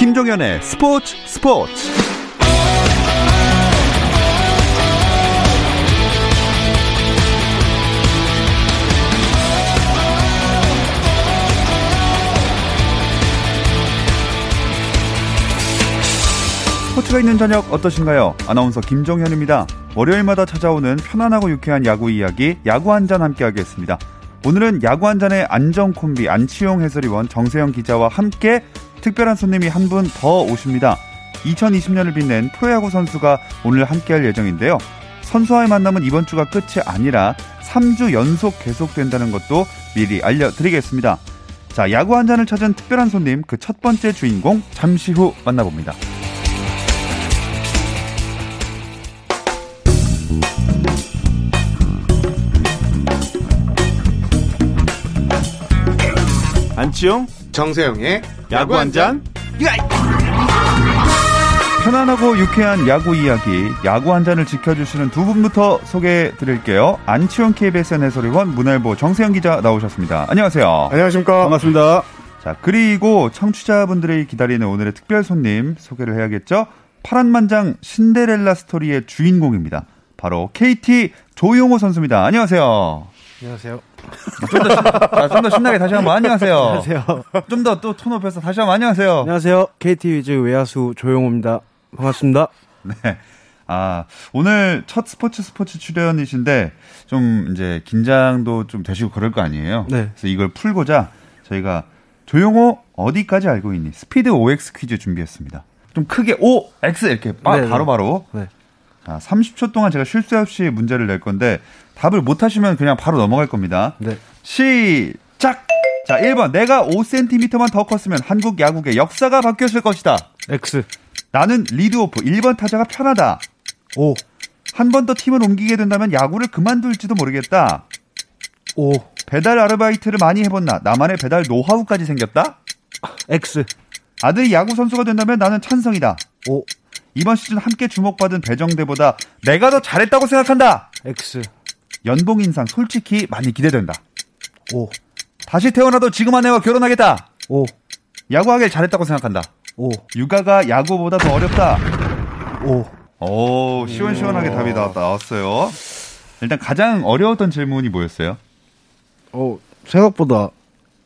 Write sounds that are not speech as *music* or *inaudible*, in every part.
김종현의 스포츠 스포츠 스포츠가 있는 저녁 어떠신가요? 아나운서 김종현입니다. 월요일마다 찾아오는 편안하고 유쾌한 야구 이야기 야구 한 잔 함께 하겠습니다. 오늘은 야구 한 잔의 안정 콤비 안치용 해설위원 정세영 기자와 함께 특별한 손님이 한 분 더 오십니다. 2020년을 빛낸 프로야구 선수가 오늘 함께할 예정인데요. 선수와의 만남은 이번 주가 끝이 아니라 3주 연속 계속된다는 것도 미리 알려드리겠습니다. 자, 야구 한 잔을 찾은 특별한 손님 그 첫 번째 주인공 잠시 후 만나봅니다. 안치용 정세영의 야구 한 잔. 편안하고 유쾌한 야구 이야기, 야구 한 잔을 지켜주시는 두 분부터 소개해 드릴게요. 안치원 KBSN 해설위원 문할보 정세영 기자 나오셨습니다. 안녕하세요. 안녕하십니까. 반갑습니다. 자, 그리고 청취자분들이 기다리는 오늘의 특별 손님 소개를 해야겠죠? 파란만장 신데렐라 스토리의 주인공입니다. 바로 KT 조용호 선수입니다. 안녕하세요. 안녕하세요. 좀더 신나게 다시 한번 안녕하세요. 안녕하세요. 좀 더 또톤 높여서 다시 한번 안녕하세요. 안녕하세요. KT 위즈 외야수 조용호입니다. 반갑습니다. 네. 아, 오늘 첫 스포츠 스포츠 출연이신데 좀 이제 긴장도 좀 되시고 그럴 거 아니에요? 네. 그래서 이걸 풀고자 저희가 조용호 어디까지 알고 있니? 스피드 OX 퀴즈 준비했습니다. 좀 크게 OX 이렇게 바, 네, 네. 바로 바로. 네. 자, 30초 동안 제가 쉴 새 없이 문제를 낼 건데 답을 못 하시면 그냥 바로 넘어갈 겁니다. 네. 시작. 자, 1번. 내가 5cm만 더 컸으면 한국 야구의 역사가 바뀌었을 것이다. X. 나는 리드오프 1번 타자가 편하다. O. 한 번 더 팀을 옮기게 된다면 야구를 그만둘지도 모르겠다. O. 배달 아르바이트를 많이 해본 나. 나만의 배달 노하우까지 생겼다. X. 아들이 야구 선수가 된다면 나는 찬성이다. O. 이번 시즌 함께 주목받은 배정대보다 내가 더 잘했다고 생각한다. X. 연봉 인상 솔직히 많이 기대된다. O. 다시 태어나도 지금 아내와 결혼하겠다. O. 야구하길 잘했다고 생각한다. O. 육아가 야구보다 더 어렵다. O. 오, 시원시원하게 답이 나왔, 나왔어요. 일단 가장 어려웠던 질문이 뭐였어요? 어, 생각보다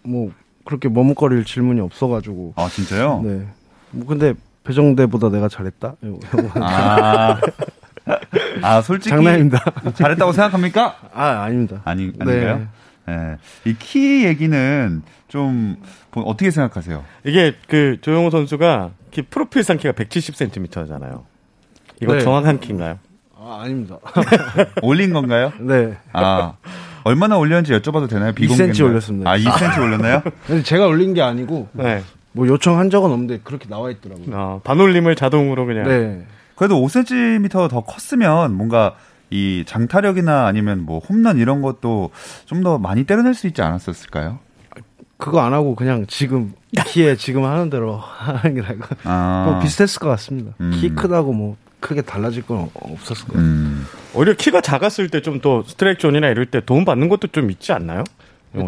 뭐 그렇게 머뭇거릴 질문이 없어가지고. 아, 진짜요? 네. 뭐 근데 배정대보다 내가 잘했다. 아, 아 솔직히 장난입니다. 잘했다고 생각합니까? 아 아닙니다. 아니 아닌가요? 예. 이 키 얘기는 좀 뭐, 어떻게 생각하세요? 이게 그 조용호 선수가 키 프로필상 키가 170cm잖아요. 이거 네. 정확한 키인가요? 아 아닙니다. *laughs* 올린 건가요? 네. 아 얼마나 올렸는지 여쭤봐도 되나요? 비공개 2cm 올렸습니다. 아 2cm 올렸나요? *laughs* 제가 올린 게 아니고 네. 뭐 요청한 적은 없는데 그렇게 나와 있더라고요. 어, 반올림을 자동으로 그냥. 네. 그래도 5cm 더 컸으면 뭔가 이 장타력이나 아니면 뭐 홈런 이런 것도 좀 더 많이 때려낼 수 있지 않았었을까요? 그거 안 하고 그냥 지금 키에 지금 하는 대로 하는 게 나을 것 아, 뭐 비슷했을 것 같습니다. 음. 키 크다고 뭐 크게 달라질 건 없었을 거예요. 음, 오히려 키가 작았을 때좀또 스트라이크 존이나 이럴 때 도움 받는 것도 좀 있지 않나요?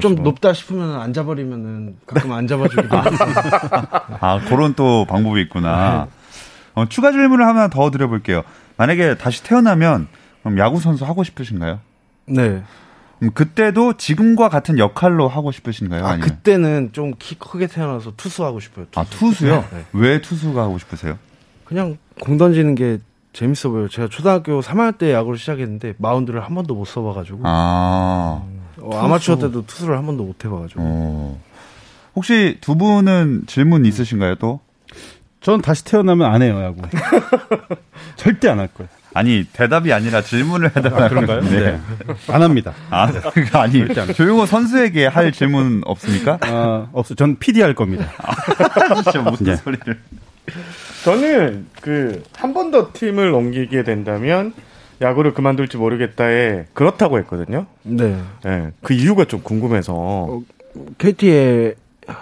좀? 높다 싶으면 안 잡아버리면은 가끔 안 잡아주기도 *laughs* 하고. 아 그런 또 방법이 있구나. 어, 추가 질문을 하나 더 드려볼게요. 만약에 다시 태어나면 그럼 야구 선수 하고 싶으신가요? 네. 음, 그때도 지금과 같은 역할로 하고 싶으신가요? 아, 아니면 그때는 좀 키 크게 태어나서 투수 하고 싶어요. 투수. 아 투수요? 네. 왜 투수가 하고 싶으세요? 그냥 공 던지는 게 재밌어 보여요. 제가 초등학교 3학년 때 야구를 시작했는데 마운드를 한 번도 못 써봐가지고 아 어, 아마추어 때도 투수를 한 번도 못 해봐가지고 어. 혹시 두 분은 질문 있으신가요 또? 전 다시 태어나면 안 해요, 야구. *laughs* 절대 안 할 거예요. 아니 대답이 아니라 질문을 해달라 그런가요? 네. 안 합니다. 아 아니 조용호 선수에게 할 질문 없습니까? 아, 없어. 전 PD 할 겁니다. *laughs* 진짜 무슨 네. 소리를? 저는 그 한 번 더 팀을 옮기게 된다면 야구를 그만둘지 모르겠다에 그렇다고 했거든요. 네. 예. 그 이유가 좀 궁금해서. KT에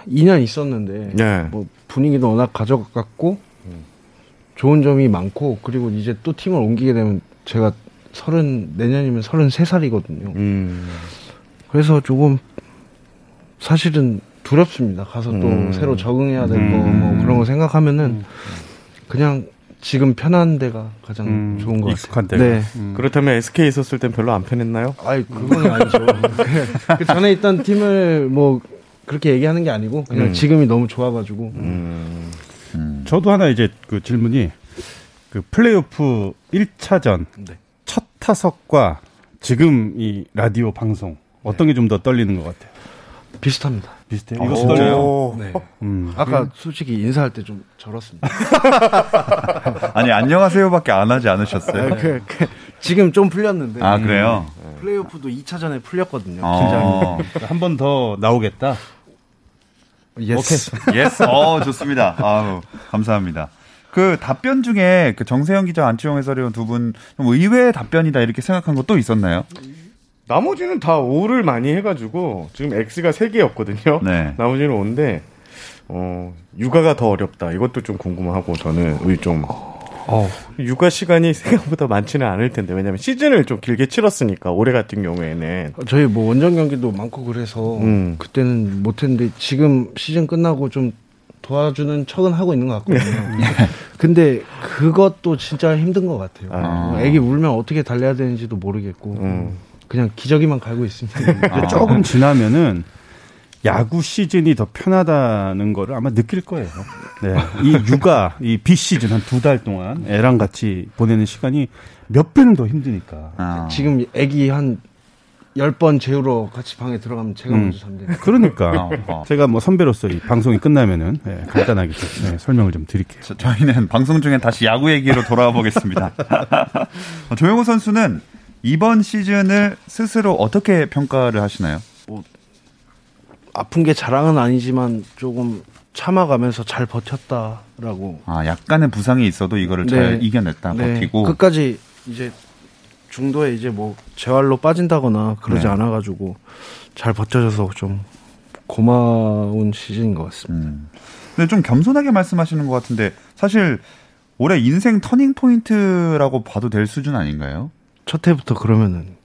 2년 있었는데 네. 뭐 분위기도 워낙 가져갔고 좋은 점이 많고 그리고 이제 또 팀을 옮기게 되면 제가 서른 내년이면 서른 세 살이거든요. 음. 그래서 조금 사실은 두렵습니다. 가서 또 음. 새로 적응해야 될거 음. 뭐 그런 거 생각하면은 그냥 지금 편한 데가 가장 음, 좋은 것 익숙한 같아요. 데가. 네. 음. 그렇다면 SK 있었을 땐 별로 안 편했나요? 아이 그건 아니죠. 그- *laughs* 그 전에 있던 팀을 뭐 그렇게 얘기하는 게 아니고 그냥 음. 지금이 너무 좋아가지고 음. 음. 저도 하나 이제 그 질문이 그 플레이오프 1차전 네. 첫 타석과 지금 이 라디오 방송 어떤 게좀 더 떨리는 것 같아요? 비슷합니다. 비슷해요? 오. 이것도 떨려요? 네. 음. 아까 솔직히 인사할 때 좀 절었습니다. *laughs* 아니 안녕하세요밖에 안 하지 않으셨어요? 그, 그, 지금 좀 풀렸는데 아 그래요? 플레이오프도 2차전에 풀렸거든요. 어. 한번 더 나오겠다. Yes. Yes. 어, 좋습니다. 아우, 감사합니다. 그 답변 중에 그 정세영 기자, 안치홍 해설위원 두분좀 의외의 답변이다 이렇게 생각한 거또 있었나요? 나머지는 다 오를 많이 해가지고 지금 X가 3개였거든요. 네. 나머지는 오인데 어, 육아가 더 어렵다. 이것도 좀 궁금하고 저는 우리 좀 어, 육아 시간이 생각보다 많지는 않을 텐데 왜냐면 시즌을 좀 길게 치렀으니까 올해 같은 경우에는 저희 뭐 원정 경기도 많고 그래서 음. 그때는 못했는데 지금 시즌 끝나고 좀 도와주는 척은 하고 있는 것 같거든요. 근데 그것도 진짜 힘든 것 같아요. 아. 애기 울면 어떻게 달래야 되는지도 모르겠고 음. 그냥 기저귀만 갈고 있습니다. *laughs* 이제 조금 지나면은 야구 시즌이 더 편하다는 거를 아마 느낄 거예요. 네. 이 육아, 이 비시즌 한 두 달 동안 애랑 같이 보내는 시간이 몇 배는 더 힘드니까. 아. 지금 애기 한 10번 재우러 같이 방에 들어가면 제가 음. 먼저 잠들어요. 그러니까 어, 어. 제가 뭐 선배로서 이 방송이 끝나면은 네, 간단하게 좀, 네, 설명을 좀 드릴게요. 저, 저희는 방송 중에 다시 야구 얘기로 돌아와 보겠습니다. *laughs* 어, 조영호 선수는 이번 시즌을 스스로 어떻게 평가를 하시나요? 아픈 게 자랑은 아니지만 조금 참아가면서 잘 버텼다라고 아, 약간의 부상이 있어도 이거를 네. 잘 이겨냈다, 네, 버티고. 끝까지 이제 중도에 이제 뭐 재활로 빠진다거나 그러지 네. 않아가지고 잘 버텨줘서 좀 고마운 시즌인 것 같습니다. 음. 근데 좀 겸손하게 말씀하시는 것 같은데 사실 올해 인생 turning point라고 봐도 될 수준 아닌가요? 첫 해부터 그러면은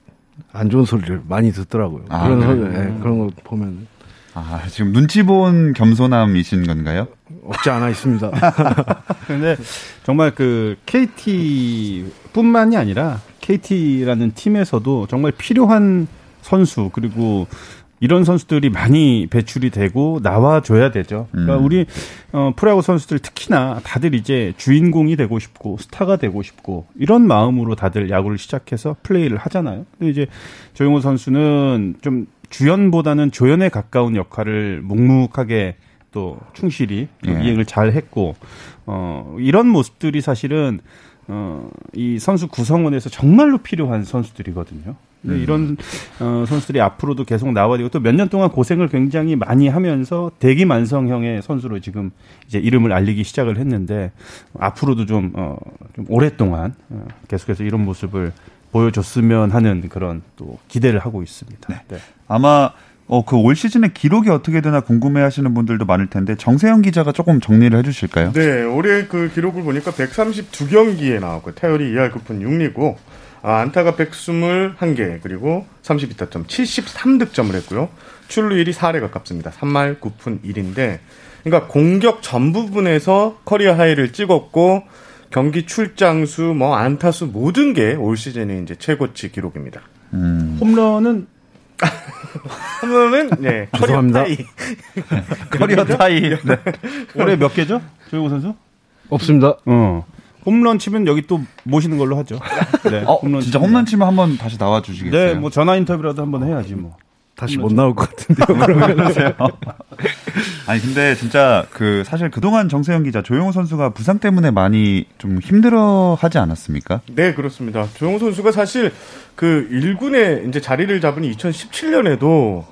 안 좋은 소리를 많이 듣더라고요. 아, 그런? 소리, 네, 그런 거 보면 아, 지금 눈치 본 겸손함이신 건가요? 없지 않아 있습니다. *laughs* 근데 정말 그 KT뿐만이 아니라 KT라는 팀에서도 정말 필요한 선수 그리고 이런 선수들이 많이 배출이 되고 나와줘야 되죠. 그러니까 음. 우리 어, 프로야구 선수들 특히나 다들 이제 주인공이 되고 싶고 스타가 되고 싶고 이런 마음으로 다들 야구를 시작해서 플레이를 하잖아요. 근데 이제 조용호 선수는 좀 주연보다는 조연에 가까운 역할을 묵묵하게 또 충실히 또 예. 이행을 잘 했고 어 이런 모습들이 사실은 어이 선수 구성원에서 정말로 필요한 선수들이거든요. 음. 이런 어 선수들이 앞으로도 계속 나와야 되고 또 몇 년 동안 고생을 굉장히 많이 하면서 대기 만성형의 선수로 지금 이제 이름을 알리기 시작을 했는데 앞으로도 좀어좀 오랫동안 어, 계속해서 이런 모습을 보여줬으면 하는 그런 또 기대를 하고 있습니다. 네. 아마 어, 그 올 시즌의 기록이 어떻게 되나 궁금해 하시는 분들도 많을 텐데 정세영 기자가 조금 정리를 해 주실까요? 네, 올해 그 기록을 보니까 132경기에 나왔고 태열이 2할 9푼 6리고 아, 안타가 121개 그리고 32타점 73득점을 했고요. 출루율이 4에 가깝습니다. 3할 9푼 1인데 그러니까 공격 전 부분에서 career high를 찍었고 경기 출장수 뭐 안타수 모든 게 올 시즌의 이제 최고치 기록입니다. 음. 홈런은 *laughs* 홈런은 네, *laughs* 커리어 죄송합니다. 타이. *laughs* 커리어 타이. 네. 올해 몇 개죠? 조용호 선수? 없습니다. 어. 홈런 치면 여기 또 모시는 걸로 하죠. 네. 어, 진짜 치면. 홈런 치면 한번 다시 나와 주시겠어요? 네, 뭐 전화 인터뷰라도 한번 해야지 뭐. 다시 못 나올 것 같은데요. 그러세요. *laughs* 아니 근데 진짜 그 사실 그동안 정세영 기자 조용호 선수가 부상 때문에 많이 좀 힘들어하지 않았습니까? 네, 그렇습니다. 조용호 선수가 사실 그 1군에 이제 자리를 잡은 2017년에도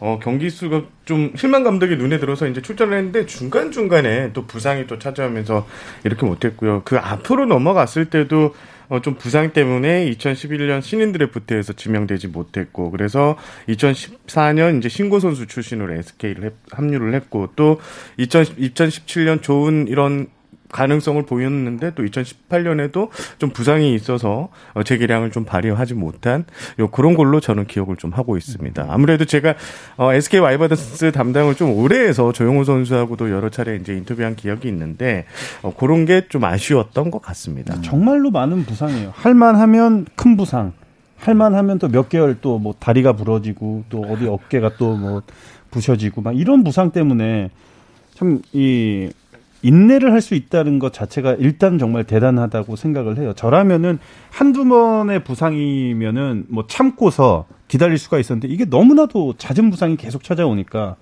어, 경기 수가 좀 실망 감독이 눈에 들어서 이제 출전을 했는데 중간 중간에 또 부상이 또 찾아오면서 이렇게 못했고요. 그 앞으로 넘어갔을 때도 어, 좀 부상 때문에 2011년 신인 드래프트에서 지명되지 못했고 그래서 2014년 이제 신고 선수 출신으로 SK를 합류를 했고 또 2000, 2017년 좋은 이런 가능성을 보였는데 또 2018년에도 좀 부상이 있어서 어, 재기량을 좀 발휘하지 못한 요 그런 걸로 저는 기억을 좀 하고 있습니다. 아무래도 제가 어, SK 와이버드스 담당을 좀 오래 해서 조용호 선수하고도 여러 차례 이제 인터뷰한 기억이 있는데 어, 그런 게 좀 아쉬웠던 것 같습니다. 정말로 많은 부상이에요. 할만하면 큰 부상, 할만하면 또 몇 개월 또 뭐 다리가 부러지고 또 어디 어깨가 또 뭐 부셔지고 막 이런 부상 때문에 참이 인내를 할 수 있다는 것 자체가 일단 정말 대단하다고 생각을 해요. 저라면은 한두 번의 부상이면은 뭐 참고서 기다릴 수가 있었는데 이게 너무나도 잦은 부상이 계속 찾아오니까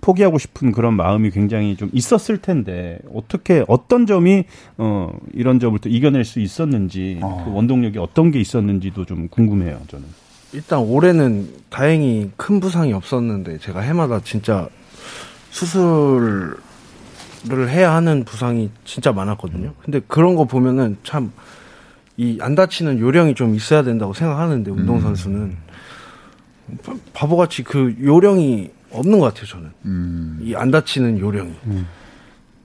포기하고 싶은 그런 마음이 굉장히 좀 있었을 텐데 어떻게 어떤 점이 어 이런 점을 또 이겨낼 수 있었는지 어. 그 원동력이 어떤 게 있었는지도 좀 궁금해요 저는. 일단 올해는 다행히 큰 부상이 없었는데 제가 해마다 진짜 수술 을 해야 하는 부상이 진짜 많았거든요. 근데 그런 거 보면은 참 이 안 다치는 요령이 좀 있어야 된다고 생각하는데 운동 선수는 바- 바보같이 그 요령이 없는 것 같아요 저는 음. 이안 다치는 요령이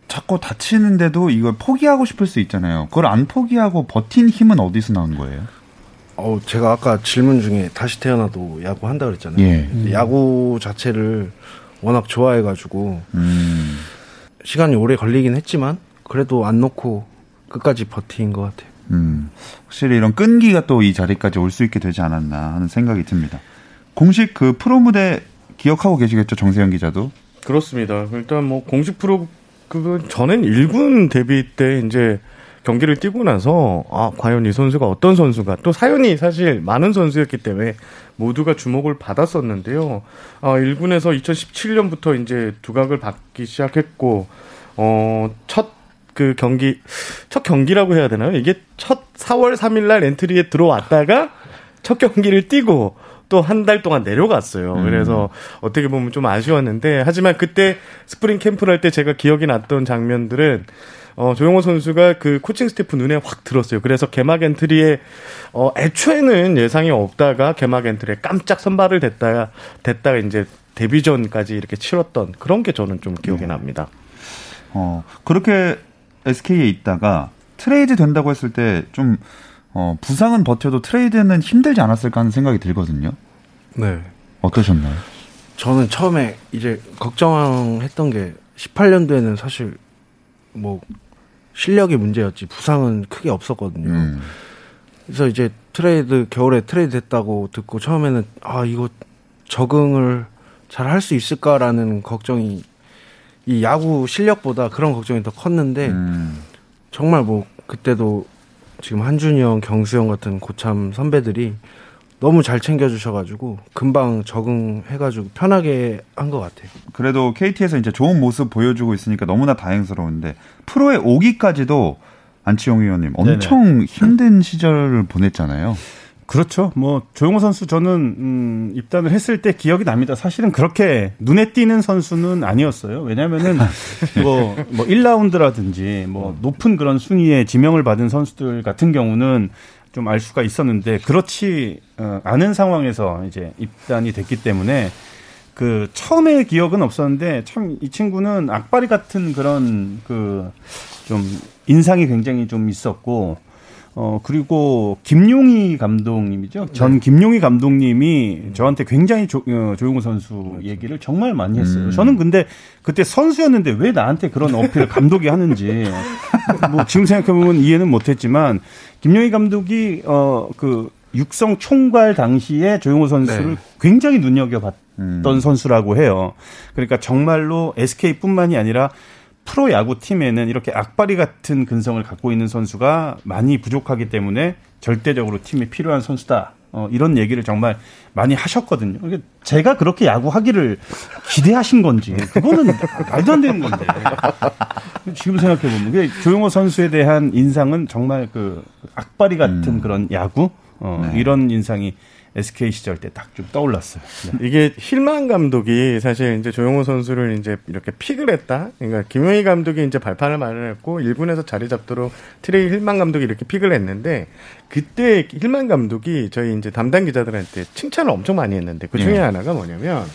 자꾸 다치는데도 이걸 포기하고 싶을 수 있잖아요. 그걸 안 포기하고 버틴 힘은 어디서 나온 거예요? 어 제가 아까 질문 중에 다시 태어나도 야구 한다 그랬잖아요 예. 야구 자체를 워낙 좋아해가지고 음. 시간이 오래 걸리긴 했지만 그래도 안 놓고 끝까지 버틴 것 같아요. 음, 확실히 이런 끈기가 또 이 자리까지 올 수 있게 되지 않았나 하는 생각이 듭니다. 공식 그 프로 무대 기억하고 계시겠죠, 정세영 기자도? 그렇습니다. 일단 뭐 공식 프로 그건 저는 1군 데뷔 때 이제 경기를 뛰고 나서 아 과연 이 선수가 어떤 선수가 또 사연이 사실 많은 선수였기 때문에 모두가 주목을 받았었는데요. 아 1군에서 2017년부터 이제 두각을 받기 시작했고 어첫 그 경기 첫 경기라고 해야 되나요? 이게 첫 4월 3일 날 엔트리에 들어왔다가 첫 경기를 뛰고 또 한 달 동안 내려갔어요. 그래서 어떻게 보면 좀 아쉬웠는데 하지만 그때 스프링 캠프를 할 때 제가 기억이 났던 장면들은 어, 조용호 선수가 그 코칭 스태프 눈에 확 들었어요. 그래서 개막 엔트리에 어, 애초에는 예상이 없다가 개막 엔트리에 깜짝 선발을 됐다가 됐다가 이제 데뷔전까지 이렇게 치렀던 그런 게 저는 좀 기억이 납니다. 어, 그렇게 SK에 있다가 트레이드 된다고 했을 때 좀, 어, 부상은 버텨도 트레이드는 힘들지 않았을까 하는 생각이 들거든요. 네. 어떠셨나요? 저는 처음에 이제 걱정했던 게 18년도에는 사실 뭐 실력이 문제였지 부상은 크게 없었거든요. 음. 그래서 이제 트레이드 겨울에 트레이드 됐다고 듣고 처음에는 아 이거 적응을 잘 할 수 있을까라는 걱정이 이 야구 실력보다 그런 걱정이 더 컸는데 음. 정말 뭐 그때도 지금 한준이 형, 경수 형 같은 고참 선배들이 너무 잘 챙겨주셔가지고 금방 적응해가지고 편하게 한 것 같아요. 그래도 KT에서 이제 좋은 모습 보여주고 있으니까 너무나 다행스러운데 프로에 오기까지도 안치홍 의원님 엄청 힘든 시절을 보냈잖아요. 그렇죠. 뭐 조용호 선수 저는 음, 입단을 했을 때 기억이 납니다. 사실은 그렇게 눈에 띄는 선수는 아니었어요. 왜냐면은 *laughs* 뭐, 뭐 1라운드라든지 뭐 높은 그런 순위에 지명을 받은 선수들 같은 경우는 좀 알 수가 있었는데 그렇지 어, 않은 상황에서 이제 입단이 됐기 때문에 그 처음에 기억은 없었는데 참 이 친구는 악바리 같은 그런 그 좀 인상이 굉장히 좀 있었고 어 그리고 김용희 감독님이죠. 전 김용희 감독님이 저한테 굉장히 조, 어, 조용호 선수 얘기를 정말 많이 했어요. 음. 저는 근데 그때 선수였는데 왜 나한테 그런 어필을 감독이 하는지 *laughs* 뭐 지금 생각해 보면 이해는 못했지만 김용희 감독이 어 그 육성 총괄 당시에 조용호 선수를 네. 굉장히 눈여겨봤던 음. 선수라고 해요. 그러니까 정말로 SK뿐만이 아니라 프로 야구 팀에는 이렇게 악바리 같은 근성을 갖고 있는 선수가 많이 부족하기 때문에 절대적으로 팀에 필요한 선수다. 어, 이런 얘기를 정말 많이 하셨거든요. 제가 그렇게 야구하기를 기대하신 건지 그거는 말도 안 되는 건데 지금 생각해 보면 조용호 선수에 대한 인상은 정말 그 악바리 같은 음. 그런 야구 어, 네. 이런 인상이 SK 시절 때 딱 좀 떠올랐어요. 네. 이게 힐만 감독이 사실 이제 조용호 선수를 이제 이렇게 픽을 했다. 그러니까 김용희 감독이 이제 발판을 마련했고 1군에서 자리 잡도록 트레이 힐만 감독이 이렇게 픽을 했는데 그때 힐만 감독이 저희 이제 담당 기자들한테 칭찬을 엄청 많이 했는데 그 중에 예. 하나가 뭐냐면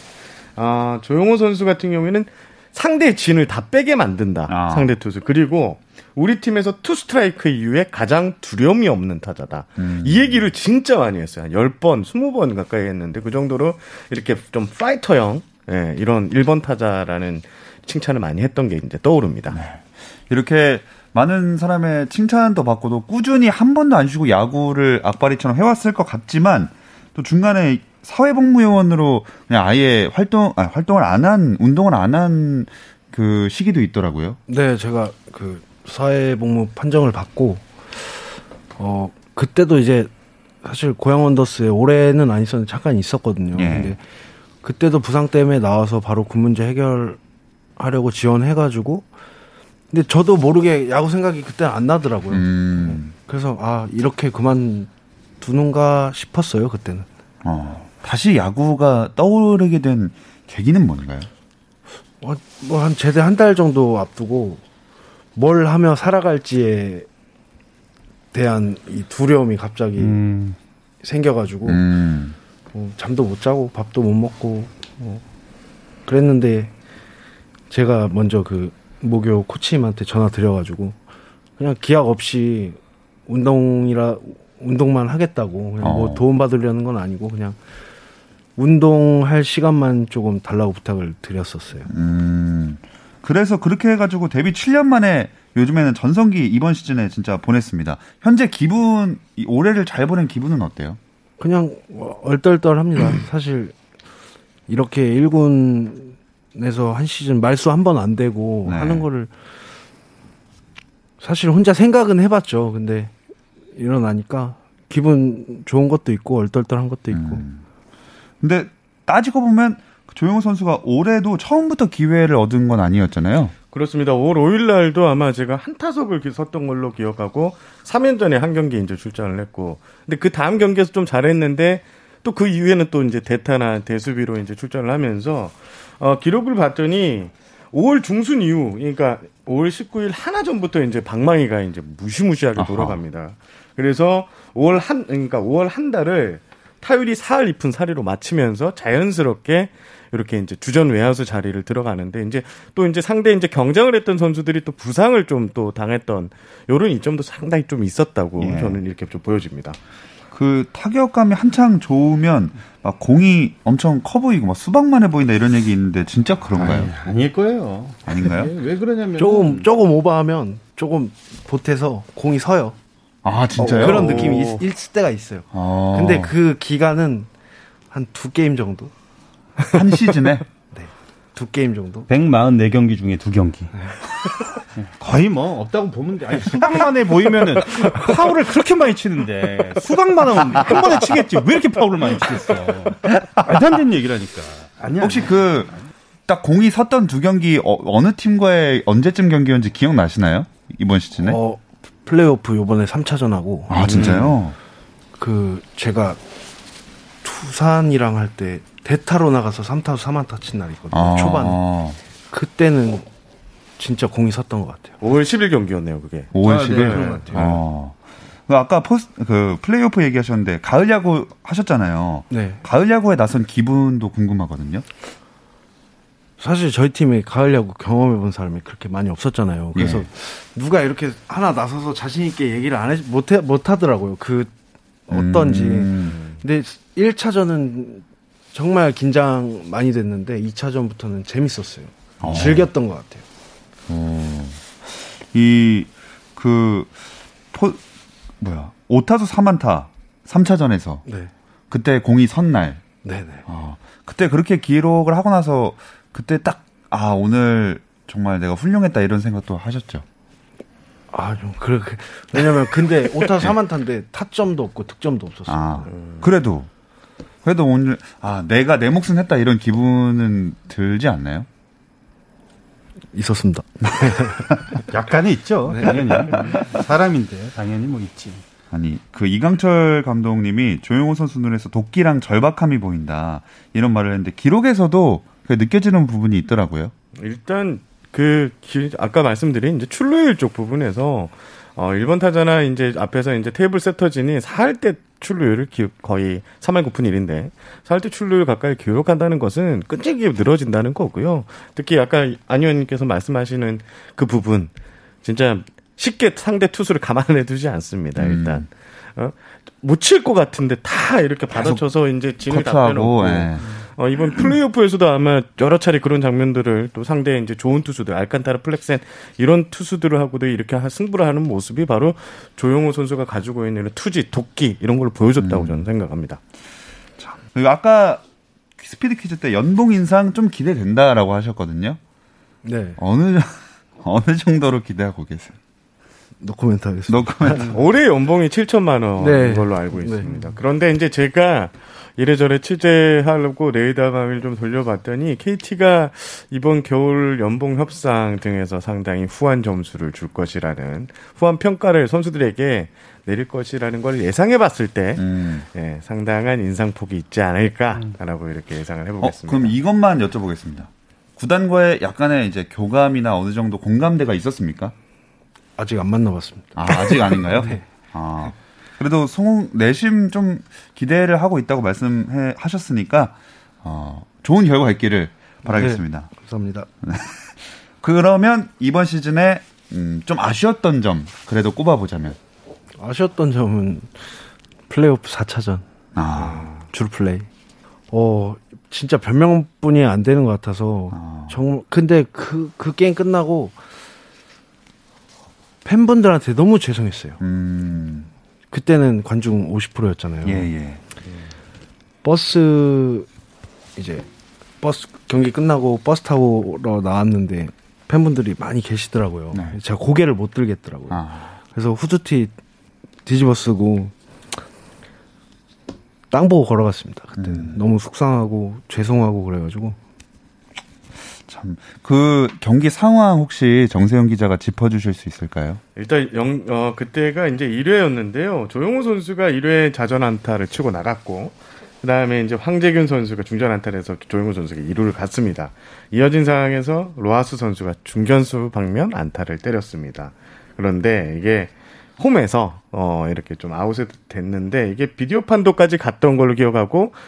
아, 조용호 선수 같은 경우에는 상대 진을 다 빼게 만든다. 아. 상대 투수. 그리고 우리 팀에서 투 스트라이크 이후에 가장 두려움이 없는 타자다. 음. 이 얘기를 진짜 많이 했어요. 한 10번, 20번 가까이 했는데 그 정도로 이렇게 좀 파이터형 예, 이런 1번 타자라는 칭찬을 많이 했던 게 이제 떠오릅니다. 이렇게 많은 사람의 칭찬도 받고도 꾸준히 한 번도 안 쉬고 야구를 악바리처럼 해왔을 것 같지만 또 중간에 사회복무요원으로 그냥 아예 활동 아, 활동을 안 한 운동을 안 한 그 시기도 있더라고요. 네, 제가 그 사회복무 판정을 받고 어 그때도 이제 사실 고양 원더스에 올해는 안 있었는데 잠깐 있었거든요. 예. 근데 그때도 부상 때문에 나와서 바로 군 문제 해결하려고 지원해가지고 근데 저도 모르게 야구 생각이 그때 안 나더라고요. 음, 그래서 아 이렇게 그만 두는가 싶었어요 그때는. 어, 다시 야구가 떠오르게 된 계기는 뭔가요? 뭐한 제대 한 달 정도 앞두고 뭘 하며 살아갈지에 대한 이 두려움이 갑자기 음, 생겨가지고 음, 뭐 잠도 못 자고 밥도 못 먹고 뭐 그랬는데 제가 먼저 그 목요 코치님한테 전화 드려가지고 그냥 기약 없이 운동이라 운동만 하겠다고 그냥 뭐 어. 도움 받으려는 건 아니고 그냥 운동할 시간만 조금 달라고 부탁을 드렸었어요. 음. 그래서 그렇게 해가지고 데뷔 7년 만에 요즘에는 전성기 이번 시즌에 진짜 보냈습니다. 현재 기분, 이 올해를 잘 보낸 기분은 어때요? 그냥 얼떨떨합니다. *clears throat* 사실 이렇게 1군 에서 한 시즌 말수 한 번 안 되고 네. 하는 거를 사실 혼자 생각은 해봤죠. 근데 일어나니까 기분 좋은 것도 있고 얼떨떨한 것도 있고 음. 근데 따지고 보면 조용호 선수가 올해도 처음부터 기회를 얻은 건 아니었잖아요. 그렇습니다. 5월 5일 날도 아마 제가 한 타석을 기- 섰던 걸로 기억하고 3년 전에 한 경기 이제 출전을 했고 근데 그 다음 경기에서 좀 잘했는데 또 그 이후에는 또 이제 대타나 대수비로 이제 출전을 하면서 어 기록을 봤더니 5월 중순 이후 그러니까 5월 19일 하나 전부터 이제 방망이가 이제 무시무시하게 아하. 돌아갑니다. 그래서 5월 한 그러니까 5월 한 달을 타율이 4할 2푼 4리로 마치면서 자연스럽게 이렇게 이제 주전 외야수 자리를 들어가는데 이제 또 이제 상대 이제 경쟁을 했던 선수들이 또 부상을 좀 또 당했던 요런 이점도 상당히 좀 있었다고 예. 저는 이렇게 좀 보여집니다. 그 타격감이 한창 좋으면 막 공이 엄청 커 보이고 막 수박만 해 보인다 이런 얘기 있는데 진짜 그런가요? 아닐 거예요. 아닌가요? 예, 왜 그러냐면 조금 조금 오버하면 조금 보태서 공이 서요. 아 진짜요? 어, 그런 느낌이 있, 있을 때가 있어요. 어. 근데 그 기간은 한 두 게임 정도, 한 시즌에 *laughs* 두 게임 정도. 144경기 중에 두 경기. *laughs* 거의 뭐 없다고 보면 돼. 아니, 수박만해 보이면은 파울을 그렇게 많이 치는데 수박만 하면 한 번에 치겠지 왜 이렇게 파울을 많이 치겠어? 말도 안 되는 얘기라니까. 아니야. 혹시 그 딱 공이 섰던 두 경기 어, 느 팀과의 언제쯤 경기였는지 기억나시나요? 이번 시즌에? 어 플레이오프 요번에 3차전하고 아 진짜요? 그 제가 투산이랑 할 때 대타로 나가서 3타수 3안타 친 날이 있거든요. 아. 초반에. 그때는 진짜 공이 섰던 것 같아요. 5월 10일 경기였네요, 그게. 5월 아, 10일. 네, 그런 것 같아요. 어. 그 아까 포스 그 플레이오프 얘기하셨는데 가을 야구 하셨잖아요. 네. 가을 야구에 나선 기분도 궁금하거든요. 사실 저희 팀에 가을 야구 경험해 본 사람이 그렇게 많이 없었잖아요. 그래서 예. 누가 이렇게 하나 나서서 자신 있게 얘기를 안 해, 못, 해, 못 하더라고요. 그 어떤지. 음. 근데 1차전은 정말 긴장 많이 됐는데 2차전부터는 재밌었어요. 어. 즐겼던 것 같아요. 어. 이그 포 뭐야 오타수 3안타 3차전에서 네. 그때 공이 선 날. 네네. 어, 그때 그렇게 기록을 하고 나서 그때 딱 아 오늘 정말 내가 훌륭했다 이런 생각도 하셨죠. 아, 좀, 그래, 그, 왜냐면, 근데, 오타 3안타인데, *laughs* 타점도 없고, 득점도 없었어요. 아 그래도 그래도 오늘 아 내가 내 몫은 했다 이런 기분은 들지 않나요? 있었습니다. *laughs* 약간은 있죠. 당연히 사람인데 당연히 뭐 있지. 아니 그 이강철 감독님이 조용호 선수 눈에서 도끼랑 절박함이 보인다 이런 말을 했는데 기록에서도 그 느껴지는 부분이 있더라고요. 일단 그 기- 아까 말씀드린 이제 출루율 쪽 부분에서 어 1번 타자나 이제 앞에서 이제 테이블 세터진이 4할 때 출루율을 기, 거의 3할 9푼 1인데 4할때 출루율 가까이 기록한다는 것은 끈질기게 늘어진다는 거고요. 특히 아까 안 의원님께서 말씀하시는 그 부분 진짜 쉽게 상대 투수를 가만히 두지 않습니다. 음. 일단 어? 못칠 것 같은데 다 이렇게 받아쳐서 이제 진을 다 빼놓고 예. 어, 이번 플레이오프에서도 아마 여러 차례 그런 장면들을 또 상대 이제 좋은 투수들, 알칸타라, 플렉센 이런 투수들을 하고도 이렇게 하- 승부를 하는 모습이 바로 조용호 선수가 가지고 있는 투지, 독기 이런 걸 보여줬다고 저는 생각합니다. 그리고 아까 스피드 퀴즈 때 연봉 인상 좀 기대된다라고 하셨거든요. 네. 어느 *laughs* 어느 정도로 기대하고 계세요? 노코멘트 하겠습니다. 노코멘트. *laughs* 올해 연봉이 7천만 원인 네. 걸로 알고 네. 있습니다. 그런데 이제 제가 이래저래 취재하려고 레이더망을 좀 돌려봤더니 KT가 이번 겨울 연봉 협상 등에서 상당히 후한 점수를 줄 것이라는 후한 평가를 선수들에게 내릴 것이라는 걸 예상해 봤을 때 음. 예, 상당한 인상폭이 있지 않을까라고 이렇게 예상을 어, 해보겠습니다. 그럼 이것만 여쭤보겠습니다. 구단과의 약간의 이제 교감이나 어느 정도 공감대가 있었습니까? 아직 안 만나봤습니다. 아, 아직 아닌가요? *laughs* 아. 그래도 송웅 내심 좀 기대를 하고 있다고 말씀해 하셨으니까 어, 좋은 결과 있기를 바라겠습니다. 감사합니다. *laughs* 그러면 이번 시즌에 음, 좀 아쉬웠던 점 그래도 꼽아보자면 아쉬웠던 점은 플레이오프 4차전 아, 주루 플레이. 어 진짜 변명뿐이 안 되는 것 같아서 아. 정말 근데 그그 게임 끝나고 팬분들한테 너무 죄송했어요. 음, 그때는 관중 50%였잖아요. 예, 예. 버스 이제 버스 경기 끝나고 버스 타고 나왔는데 팬분들이 많이 계시더라고요. 네. 제가 고개를 못 들겠더라고요. 아, 그래서 후드티 뒤집어 쓰고 땅 보고 걸어갔습니다. 그때 음. 너무 속상하고 죄송하고 그래가지고 참. 그 경기 상황 혹시 정세영 기자가 짚어주실 수 있을까요? 일단 영, 어, 그때가 이제 1회였는데요. 조용호 선수가 1회 자전 안타를 치고 나갔고, 그 다음에 이제 황재균 선수가 중전 안타를 해서 조용호 선수가 2루를 갔습니다. 이어진 상황에서 로하스 선수가 중견수 방면 안타를 때렸습니다. 그런데 이게 홈에서, 어, 이렇게 좀 아웃이 됐는데, 이게 비디오 판도까지 갔던 걸로 기억하고, 그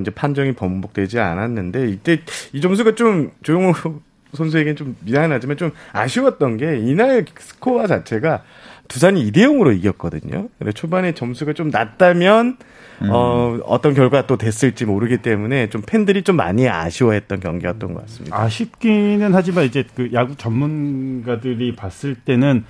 이제 판정이 번복되지 않았는데, 이때 이 점수가 좀 조용호 *laughs* 선수에겐 좀 미안하지만 좀 아쉬웠던 게 이날 스코어 자체가 두산이 2대 0으로 이겼거든요. 근데 초반에 점수가 좀 낮다면 어, 어떤 결과가 또 됐을지 모르기 때문에 좀 팬들이 좀 많이 아쉬워했던 경기였던 것 같습니다. 아쉽기는 하지만 이제 그 야구 전문가들이 봤을 때는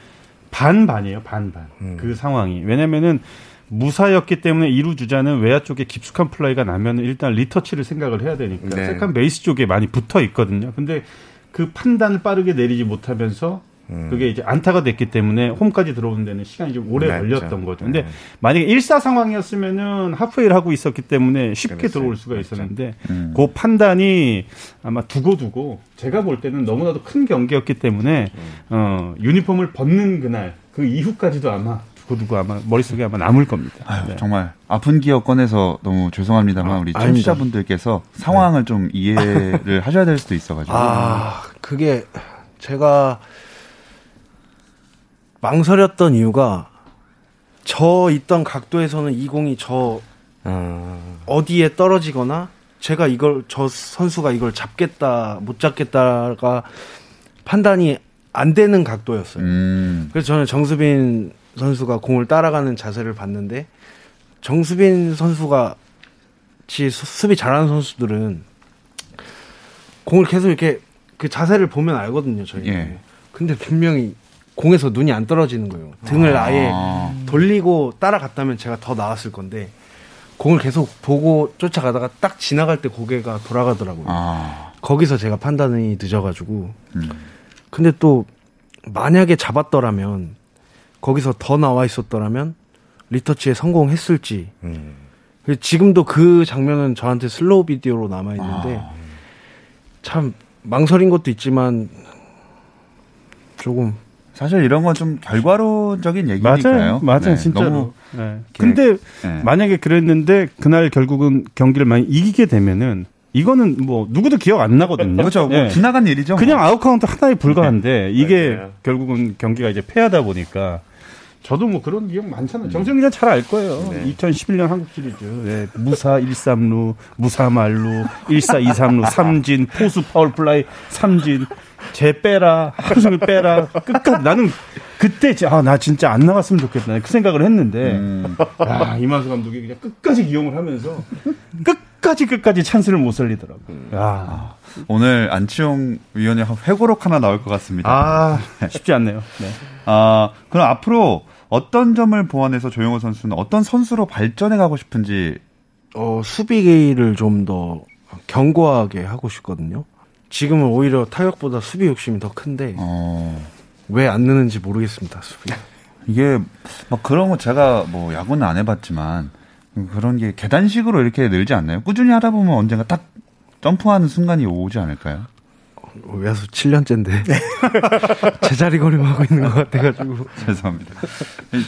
반반이에요, 반반. 음. 그 상황이. 왜냐면은 무사였기 때문에 이루 주자는 외야 쪽에 깊숙한 플라이가 나면 일단 리터치를 생각을 해야 되니까 네. second base 쪽에 많이 붙어 있거든요. 근데 그 판단을 빠르게 내리지 못하면서 음. 그게 이제 안타가 됐기 때문에 홈까지 들어오는 데는 시간이 좀 오래 맞죠. 걸렸던 거죠. 근데 네. 만약에 1사 상황이었으면은 halfway를 하고 있었기 때문에 쉽게 그랬어요. 들어올 수가 맞죠. 있었는데 음. 그 판단이 아마 두고두고 제가 볼 때는 너무나도 큰 경기였기 때문에 어 유니폼을 벗는 그날 그 이후까지도 아마 두 고두고 아마 머릿속에 아마 남을 겁니다. 아유, 네. 정말 아픈 기억 꺼내서 너무 죄송합니다만 우리 아닙니다. 청취자분들께서 상황을 좀 이해를 *laughs* 하셔야 될 수도 있어가지고 아 그게 제가 망설였던 이유가 저 있던 각도에서는 이 공이 저 아, 어디에 떨어지거나 제가 이걸 저 선수가 이걸 잡겠다 못 잡겠다가 판단이 안 되는 각도였어요. 음, 그래서 저는 정수빈 선수가 공을 따라가는 자세를 봤는데 정수빈 선수가 지 수- 수비 잘하는 선수들은 공을 계속 이렇게 그 자세를 보면 알거든요, 저희. 예. 근데 분명히 공에서 눈이 안 떨어지는 거예요. 등을 아. 예 아. 돌리고 따라갔다면 제가 더 나았을 건데 공을 계속 보고 쫓아가다가 딱 지나갈 때 고개가 돌아가더라고요. 아, 거기서 제가 판단이 늦어가지고 음. 근데 또 만약에 잡았더라면 거기서 더 나와 있었더라면 리터치에 성공했을지 음. 그리고 지금도 그 장면은 저한테 슬로우 비디오로 남아 있는데 아. 참 망설인 것도 있지만 조금 사실 이런 건 좀 결과론적인 얘기니까요. 맞아요, 맞아요, 네, 진짜로. 너무, 네. 근데 네. 만약에 그랬는데 그날 결국은 경기를 많이 이기게 되면은 이거는 뭐 누구도 기억 안 나거든요. 그렇죠. 뭐 네. 지나간 일이죠. 그냥 아웃 카운트 하나에 불과한데 이게 맞아요. 결국은 경기가 이제 패하다 보니까 저도 뭐 그런 기억 많잖아요. 정성 기자 잘 알 거예요. 2011년 한국 시리즈. 네, 무사 1삼루, 무사 만루, 1사, 2삼루, *laughs* 삼진, 포수 파울플라이, 삼진, 제 빼라, 하루 종일 빼라. 끝까지 나는 그때 아, 나 진짜 안 나갔으면 좋겠다. 그 생각을 했는데 아, 이만수 감독이 그냥 끝까지 이용을 하면서 끝까지 끝까지 찬스를 못 살리더라고요. 아, 오늘 안치홍 위원이 회고록 하나 나올 것 같습니다. 아 쉽지 않네요. 네. 아, 그럼 앞으로 어떤 점을 보완해서 조용호 선수는 어떤 선수로 발전해 가고 싶은지 어, 수비를 좀 더 견고하게 하고 싶거든요. 지금은 오히려 타격보다 수비 욕심이 더 큰데 어, 왜안 느는지 모르겠습니다. 수비. 이게 막 그런 거 제가 뭐 야구는 안 해봤지만 그런 게 계단식으로 이렇게 늘지 않나요? 꾸준히 하다 보면 언젠가 딱 점프하는 순간이 오지 않을까요? 외야수 7년째인데 *laughs* 제자리 걸음하고 있는 것 같아가지고 죄송합니다.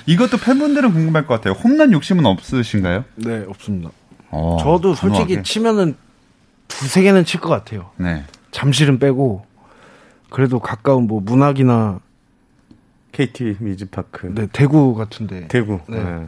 이것도 팬분들은 궁금할 것 같아요. 홈런 욕심은 없으신가요? 네 없습니다. 어, 저도 솔직히 단호하게. 치면은 두세 개는 칠 것 같아요. 네. 잠실은 빼고 그래도 가까운 뭐 문학이나 KT 위즈파크. 네, 대구 같은데 대구. 네. 네.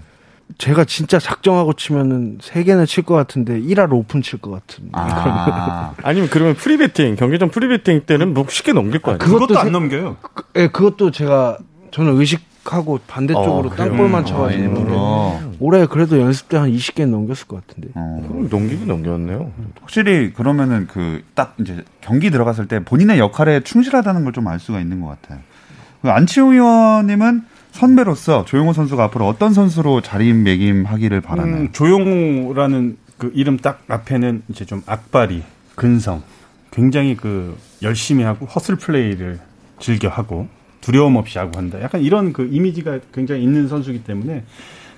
제가 진짜 작정하고 치면은 세 개는 칠 것 같은데 1할 오푼 칠 것 같은 아, 아니면 그러면 프리베팅 경기 전 프리베팅 때는 뭐 쉽게 넘길 거 아니에요? 그것도 그것도 안 세- 넘겨요. 예, 그것도 제가 저는 의식하고 반대쪽으로 어? 땅볼만 어, 쳐가지고 일부러. 올해 그래도 연습 때 한 20개 넘겼을 것 같은데 어. 그럼 넘기긴 넘겼네요. 확실히 그러면은 그 딱 이제 경기 들어갔을 때 본인의 역할에 충실하다는 걸 좀 알 수가 있는 것 같아요. 그 안치홍 의원님은 선배로서 조용호 선수가 앞으로 어떤 선수로 자리매김하기를 바라나요? 음, 조용호라는 그 이름 딱 앞에는 이제 좀 악바리, 근성, 굉장히 그 열심히 하고 허슬 플레이를 즐겨 하고 두려움 없이 하고 한다. 약간 이런 그 이미지가 굉장히 있는 선수이기 때문에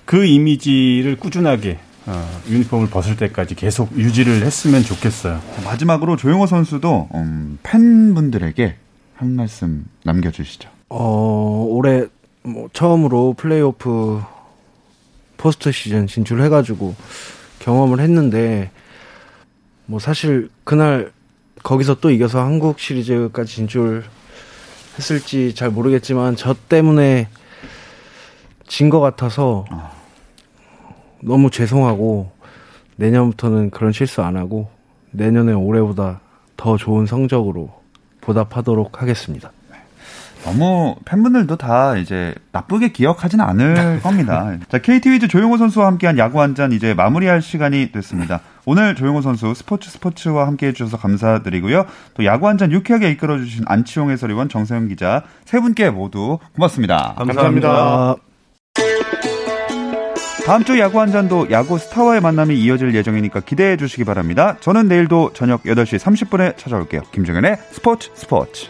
그 이미지를 꾸준하게 어, 유니폼을 벗을 때까지 계속 유지를 했으면 좋겠어요. 마지막으로 조용호 선수도 음, 팬분들에게 한 말씀 남겨주시죠. 어 올해 뭐 처음으로 플레이오프 포스트 시즌 진출해가지고 경험을 했는데 뭐 사실 그날 거기서 또 이겨서 한국 시리즈까지 진출했을지 잘 모르겠지만 저 때문에 진 것 같아서 너무 죄송하고 내년부터는 그런 실수 안 하고 내년에 올해보다 더 좋은 성적으로 보답하도록 하겠습니다. 너무 팬분들도 다 이제 나쁘게 기억하지는 않을 *laughs* 겁니다. 자, KT 위즈 조용호 선수와 함께한 야구 한 잔 이제 마무리할 시간이 됐습니다. 오늘 조용호 선수 스포츠 스포츠와 함께 해주셔서 감사드리고요. 또 야구 한 잔 유쾌하게 이끌어주신 안치홍 해설위원 정세영 기자 세 분께 모두 고맙습니다. 감사합니다. 다음 주 야구 한 잔도 야구 스타와의 만남이 이어질 예정이니까 기대해 주시기 바랍니다. 저는 내일도 저녁 8시 30분에 찾아올게요. 김정현의 스포츠 스포츠.